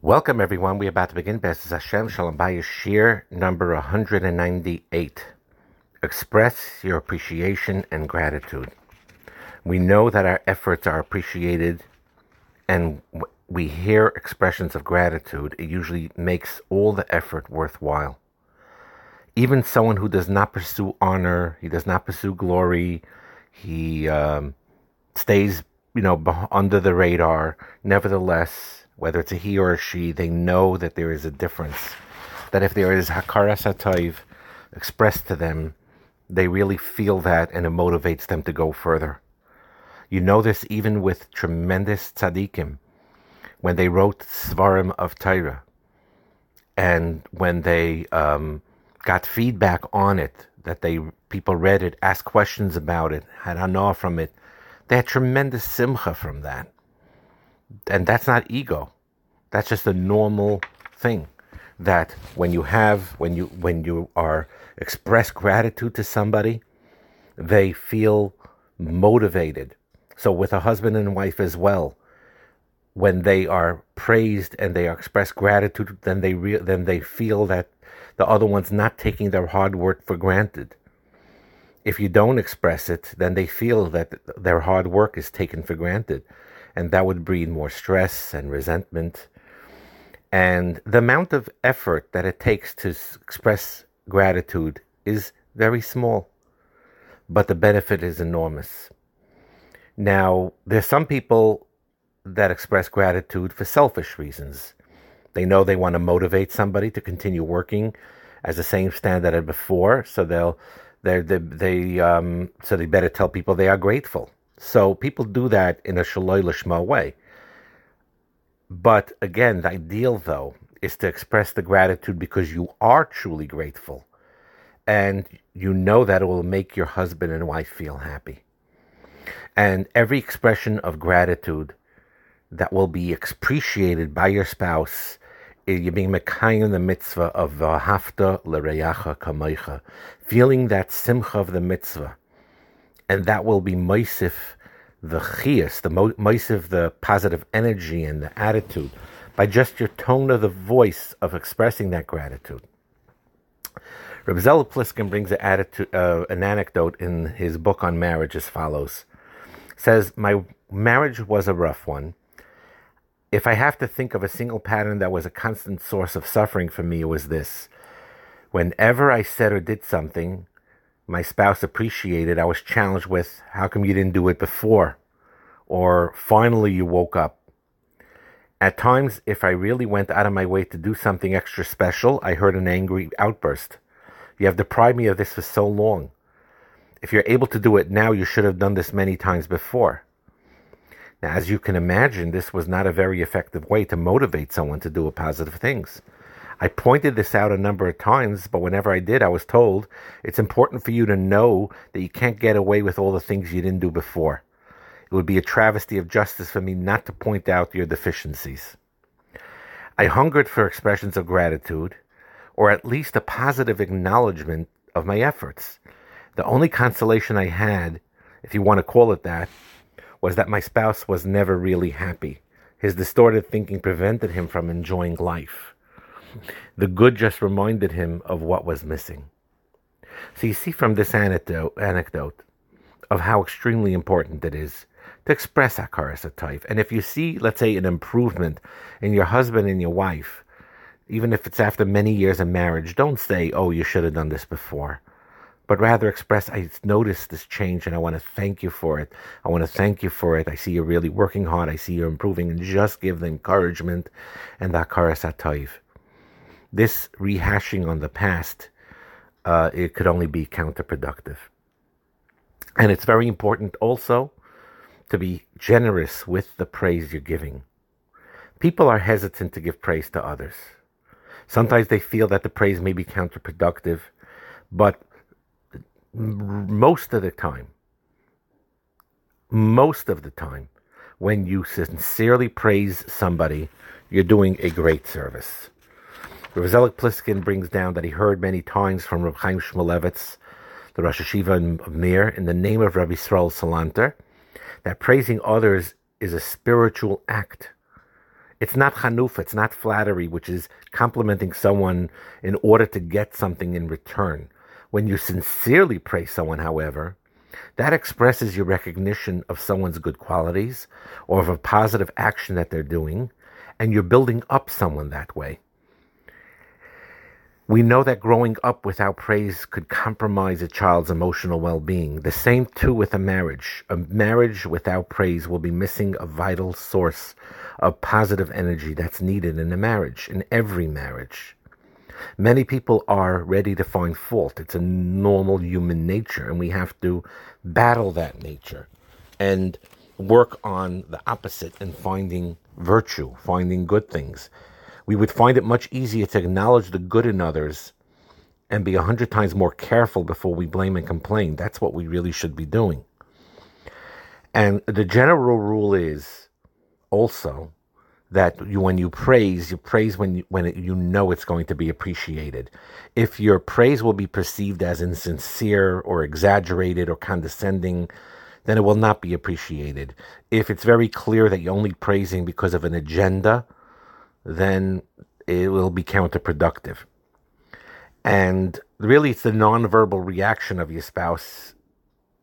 Welcome, everyone. We're about to begin Best Hashem Shalom Bayis number 198. Express your appreciation and gratitude. We know that our efforts are appreciated, and we hear expressions of gratitude. It usually makes all the effort worthwhile. Even someone who does not pursue honor, he does not pursue glory, he um, stays, you know, under the radar. Nevertheless, whether it's a he or a she, they know that there is a difference. That if there is hakaras hatayv expressed to them, they really feel that and it motivates them to go further. You know this even with tremendous tzaddikim when they wrote svarim of Torah and when they um, got feedback on it, that they people read it, asked questions about it, had hanaah from it, they had tremendous simcha from that and that's not ego. That's just a normal thing that when you have when you when you are express gratitude to somebody, they feel motivated. So with a husband and wife as well, when they are praised and they express gratitude, then they re- then they feel that the other one's not taking their hard work for granted. If you don't express it, then they feel that their hard work is taken for granted and that would breed more stress and resentment. And the amount of effort that it takes to express gratitude is very small, but the benefit is enormous. Now, there's some people that express gratitude for selfish reasons. They know they want to motivate somebody to continue working as the same standard as before, so they'll they they um, so they better tell people they are grateful. So people do that in a shaloi lishma way. But again, the ideal though is to express the gratitude because you are truly grateful, and you know that it will make your husband and wife feel happy. And every expression of gratitude that will be appreciated by your spouse eh, you're being mekayim the mitzvah of v'hafta l'reyacha kamaycha, feeling that simcha of the mitzvah, and that will be moisif the chias, the moisif, the positive energy and the attitude, by just your tone of the voice of expressing that gratitude. Reb Pliskin brings an, attitude, uh, an anecdote in his book on marriage as follows. Says, my marriage was a rough one. If I have to think of a single pattern that was a constant source of suffering for me, it was this. Whenever I said or did something, my spouse appreciated, I was challenged with, how come you didn't do it before? Or finally you woke up. At times, if I really went out of my way to do something extra special, I heard an angry outburst. You have deprived me of this for so long. If you're able to do it now, you should have done this many times before. Now, as you can imagine, this was not a very effective way to motivate someone to do positive things. I pointed this out a number of times, but whenever I did, I was told it's important for you to know that you can't get away with all the things you didn't do before. It would be a travesty of justice for me not to point out your deficiencies. I hungered for expressions of gratitude, or at least a positive acknowledgement of my efforts. The only consolation I had, if you want to call it that, was that my spouse was never really happy. His distorted thinking prevented him from enjoying life. The good just reminded him of what was missing. So you see from this anecdote, anecdote of how extremely important it is to express hakaras hatayv. And if you see, let's say, an improvement in your husband and your wife, even if it's after many years of marriage, don't say, "Oh, you should have done this before," but rather express, "I noticed this change, and I want to thank you for it. I want to thank you for it. I see you're really working hard. I see you're improving, and just give the encouragement and the hakaras hatayv." This rehashing on the past, uh, it could only be counterproductive. And it's very important also to be generous with the praise you're giving. People are hesitant to give praise to others. Sometimes they feel that the praise may be counterproductive, but most of the time, most of the time, when you sincerely praise somebody, you're doing a great service. Rav Zelig Pliskin brings down that he heard many times from Rav Chaim Shmulevitz, the Rosh Hayeshiva of Mir, in the name of Rabbi Yisrael Salanter, that praising others is a spiritual act. It's not chanuf, it's not flattery, which is complimenting someone in order to get something in return. When you sincerely praise someone, however, that expresses your recognition of someone's good qualities or of a positive action that they're doing, and you're building up someone that way. We know that growing up without praise could compromise a child's emotional well being. The same, too, with a marriage. A marriage without praise will be missing a vital source of positive energy that's needed in a marriage, in every marriage. Many people are ready to find fault. It's a normal human nature, and we have to battle that nature and work on the opposite and finding virtue, finding good things we would find it much easier to acknowledge the good in others and be a hundred times more careful before we blame and complain. That's what we really should be doing. And the general rule is also that you, when you praise, you praise when you, when it, you know it's going to be appreciated. If your praise will be perceived as insincere or exaggerated or condescending, then it will not be appreciated. If it's very clear that you're only praising because of an agenda, then it will be counterproductive. And really, it's the nonverbal reaction of your spouse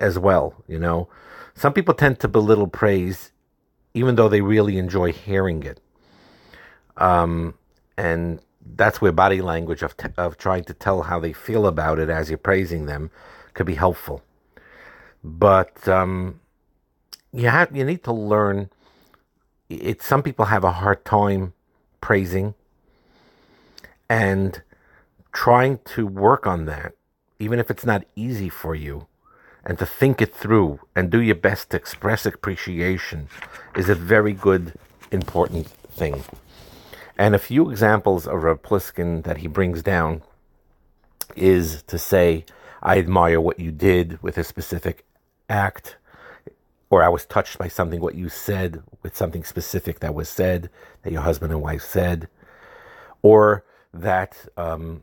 as well. You know, some people tend to belittle praise, even though they really enjoy hearing it. Um, and that's where body language of t- of trying to tell how they feel about it as you're praising them could be helpful. But um, you have you need to learn. It some people have a hard time praising and trying to work on that, even if it's not easy for you, and to think it through and do your best to express appreciation is a very good, important thing. And a few examples of Rav Pliskin that he brings down is to say, I admire what you did with a specific act or I was touched by something, what you said, with something specific that was said, that your husband and wife said, or that um,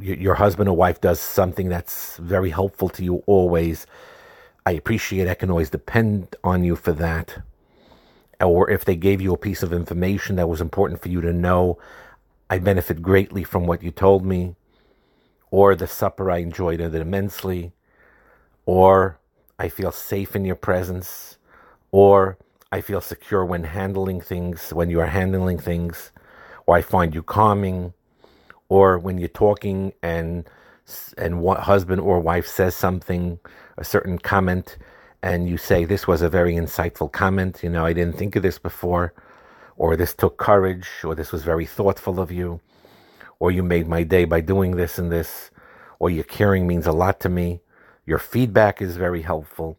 your husband or wife does something that's very helpful to you always. I appreciate I can always depend on you for that. Or if they gave you a piece of information that was important for you to know, I benefit greatly from what you told me. Or the supper, I enjoyed it immensely. Or I feel safe in your presence, or I feel secure when handling things, when you are handling things, or I find you calming, or when you're talking and and what husband or wife says something, a certain comment, and you say this was a very insightful comment. You know, I didn't think of this before, or this took courage, or this was very thoughtful of you, or you made my day by doing this and this, or your caring means a lot to me your feedback is very helpful.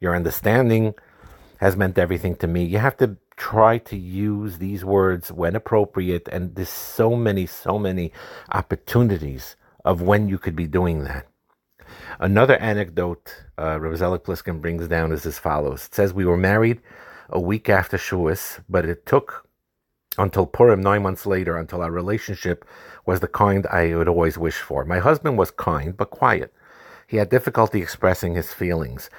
Your understanding has meant everything to me. You have to try to use these words when appropriate, and there's so many, so many opportunities of when you could be doing that. Another anecdote uh, Zelig Pliskin brings down is as follows. It says, We were married a week after Shavuos, but it took until Purim, nine months later, until our relationship was the kind I would always wish for. My husband was kind, but quiet. He had difficulty expressing his feelings.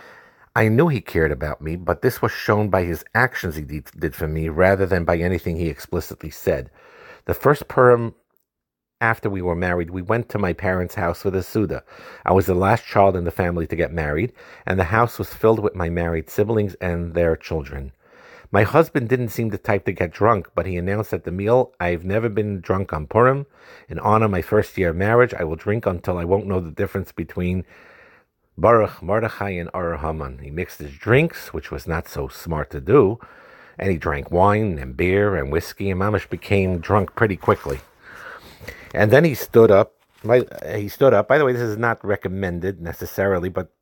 I knew he cared about me, but this was shown by his actions he did for me rather than by anything he explicitly said. The first Purim after we were married, we went to my parents' house for the Suda. I was the last child in the family to get married, and the house was filled with my married siblings and their children. My husband didn't seem the type to get drunk, but he announced at the meal, I've never been drunk on Purim. In honor my first year of marriage, I will drink until I won't know the difference between Baruch, Mordechai, and Ar Haman. He mixed his drinks, which was not so smart to do, and he drank wine and beer and whiskey, and Mamish became drunk pretty quickly. And then he stood up. He stood up. By the way, this is not recommended necessarily, but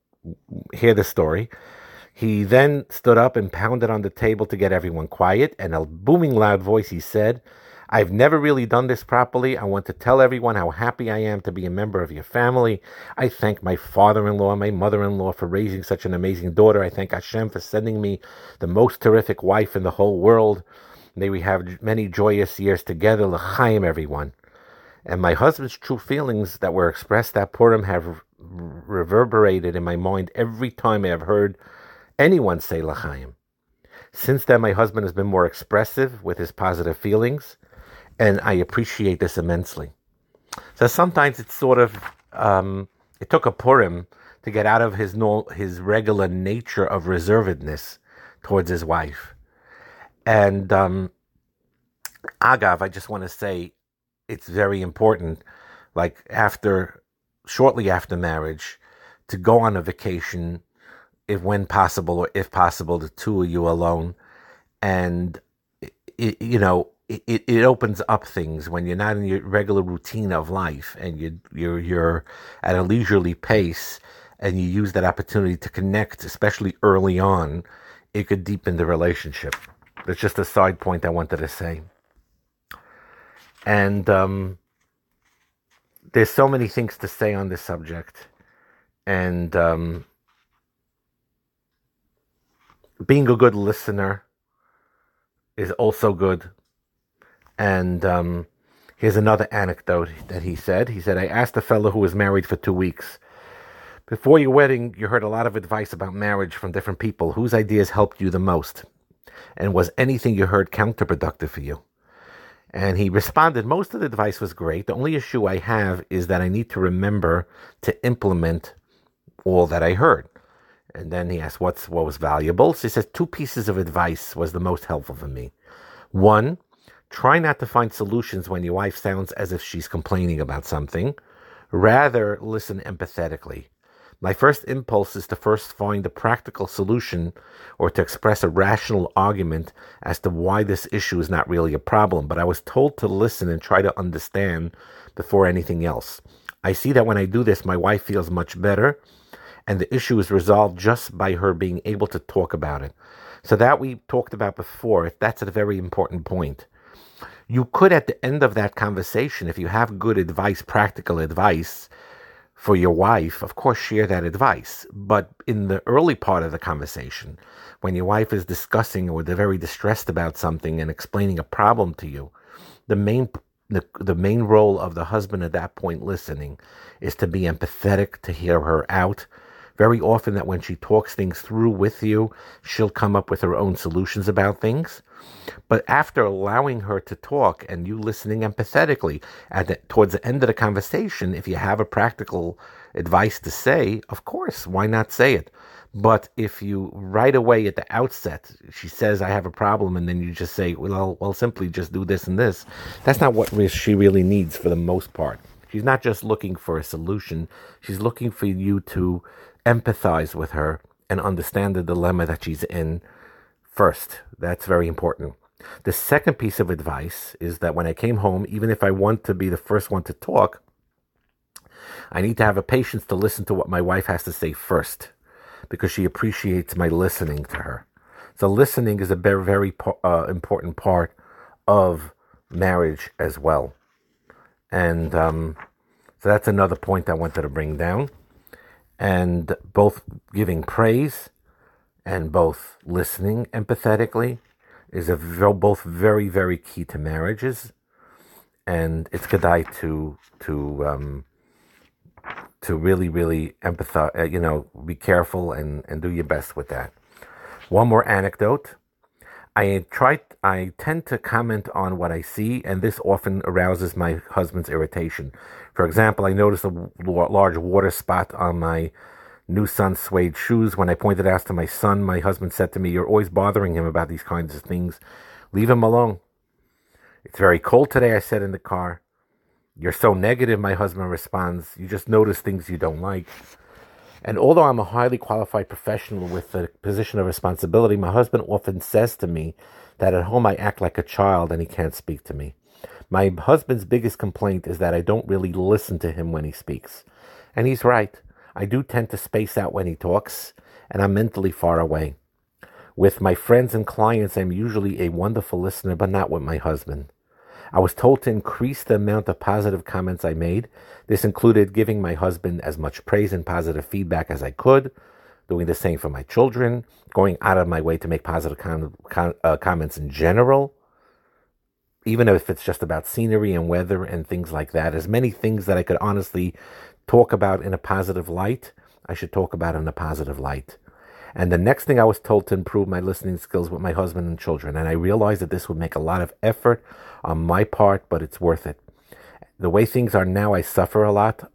hear the story. He then stood up and pounded on the table to get everyone quiet. And a booming loud voice, he said, I've never really done this properly. I want to tell everyone how happy I am to be a member of your family. I thank my father in law my mother in law for raising such an amazing daughter. I thank Hashem for sending me the most terrific wife in the whole world. May we have many joyous years together. L'chaim, everyone. And my husband's true feelings that were expressed at Purim have reverberated in my mind every time I have heard anyone say L'chaim. Since then, my husband has been more expressive with his positive feelings, and I appreciate this immensely. So sometimes it's sort of um, it took a Purim to get out of his his regular nature of reservedness towards his wife. And um, Agav, I just want to say it's very important, like after, shortly after marriage, to go on a vacation, if when possible or if possible, the two of you alone, and it, you know it, it opens up things when you're not in your regular routine of life and you you're you're at a leisurely pace and you use that opportunity to connect, especially early on, it could deepen the relationship. That's just a side point I wanted to say. And um, there's so many things to say on this subject. And um, being a good listener is also good. And um, here's another anecdote that he said. He said, I asked a fellow who was married for two weeks before your wedding, you heard a lot of advice about marriage from different people. Whose ideas helped you the most? And was anything you heard counterproductive for you? And he responded, Most of the advice was great. The only issue I have is that I need to remember to implement all that I heard. And then he asked, What's what was valuable? So he says, Two pieces of advice was the most helpful for me. One, try not to find solutions when your wife sounds as if she's complaining about something. Rather, listen empathetically. My first impulse is to first find a practical solution or to express a rational argument as to why this issue is not really a problem, but I was told to listen and try to understand before anything else. I see that when I do this, my wife feels much better, and the issue is resolved just by her being able to talk about it. So, that we talked about before, that's a very important point. You could, at the end of that conversation, if you have good advice, practical advice, for your wife, of course, share that advice. But in the early part of the conversation, when your wife is discussing or they're very distressed about something and explaining a problem to you, the main the, the main role of the husband at that point listening is to be empathetic, to hear her out. Very often, that when she talks things through with you, she'll come up with her own solutions about things. But after allowing her to talk and you listening empathetically, at the, towards the end of the conversation, if you have a practical advice to say, of course, why not say it? But if you right away at the outset, she says, I have a problem, and then you just say, well, well, simply just do this and this, that's not what she really needs for the most part. She's not just looking for a solution, she's looking for you to empathize with her and understand the dilemma that she's in first. That's very important. The second piece of advice is that when I came home, even if I want to be the first one to talk, I need to have a patience to listen to what my wife has to say first because she appreciates my listening to her. So, listening is a very, very uh, important part of marriage as well. And um, so, that's another point I wanted to bring down. And both giving praise and both listening empathetically is a both very very key to marriages, and it's kedai to to um, to really really empathize. Uh, you know, be careful and and do your best with that. One more anecdote. I try. I tend to comment on what I see, and this often arouses my husband's irritation. For example, I noticed a large water spot on my new son suede shoes. When I pointed out to my son, my husband said to me, You're always bothering him about these kinds of things. Leave him alone. It's very cold today, I said in the car. You're so negative, my husband responds. You just notice things you don't like. And although I'm a highly qualified professional with a position of responsibility, my husband often says to me that at home I act like a child and he can't speak to me. My husband's biggest complaint is that I don't really listen to him when he speaks. And he's right. I do tend to space out when he talks, and I'm mentally far away. With my friends and clients, I'm usually a wonderful listener, but not with my husband. I was told to increase the amount of positive comments I made. This included giving my husband as much praise and positive feedback as I could, doing the same for my children, going out of my way to make positive com- com- uh, comments in general, even if it's just about scenery and weather and things like that. As many things that I could honestly talk about in a positive light, I should talk about in a positive light. And the next thing I was told to improve my listening skills with my husband and children. And I realized that this would make a lot of effort on my part, but it's worth it. The way things are now, I suffer a lot.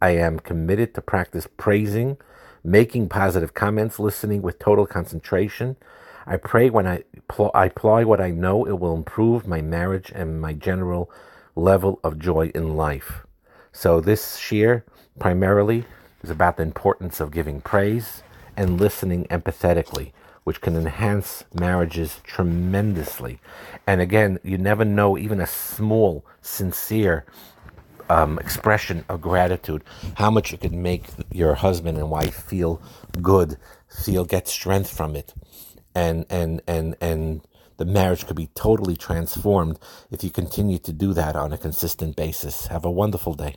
I am committed to practice praising, making positive comments, listening with total concentration. I pray when I, pl- I apply what I know, it will improve my marriage and my general level of joy in life. So, this shiur primarily is about the importance of giving praise and listening empathetically, which can enhance marriages tremendously. And again, you never know, even a small, sincere um, expression of gratitude, how much it could make your husband and wife feel good, feel get strength from it, and and and and the marriage could be totally transformed if you continue to do that on a consistent basis. Have a wonderful day.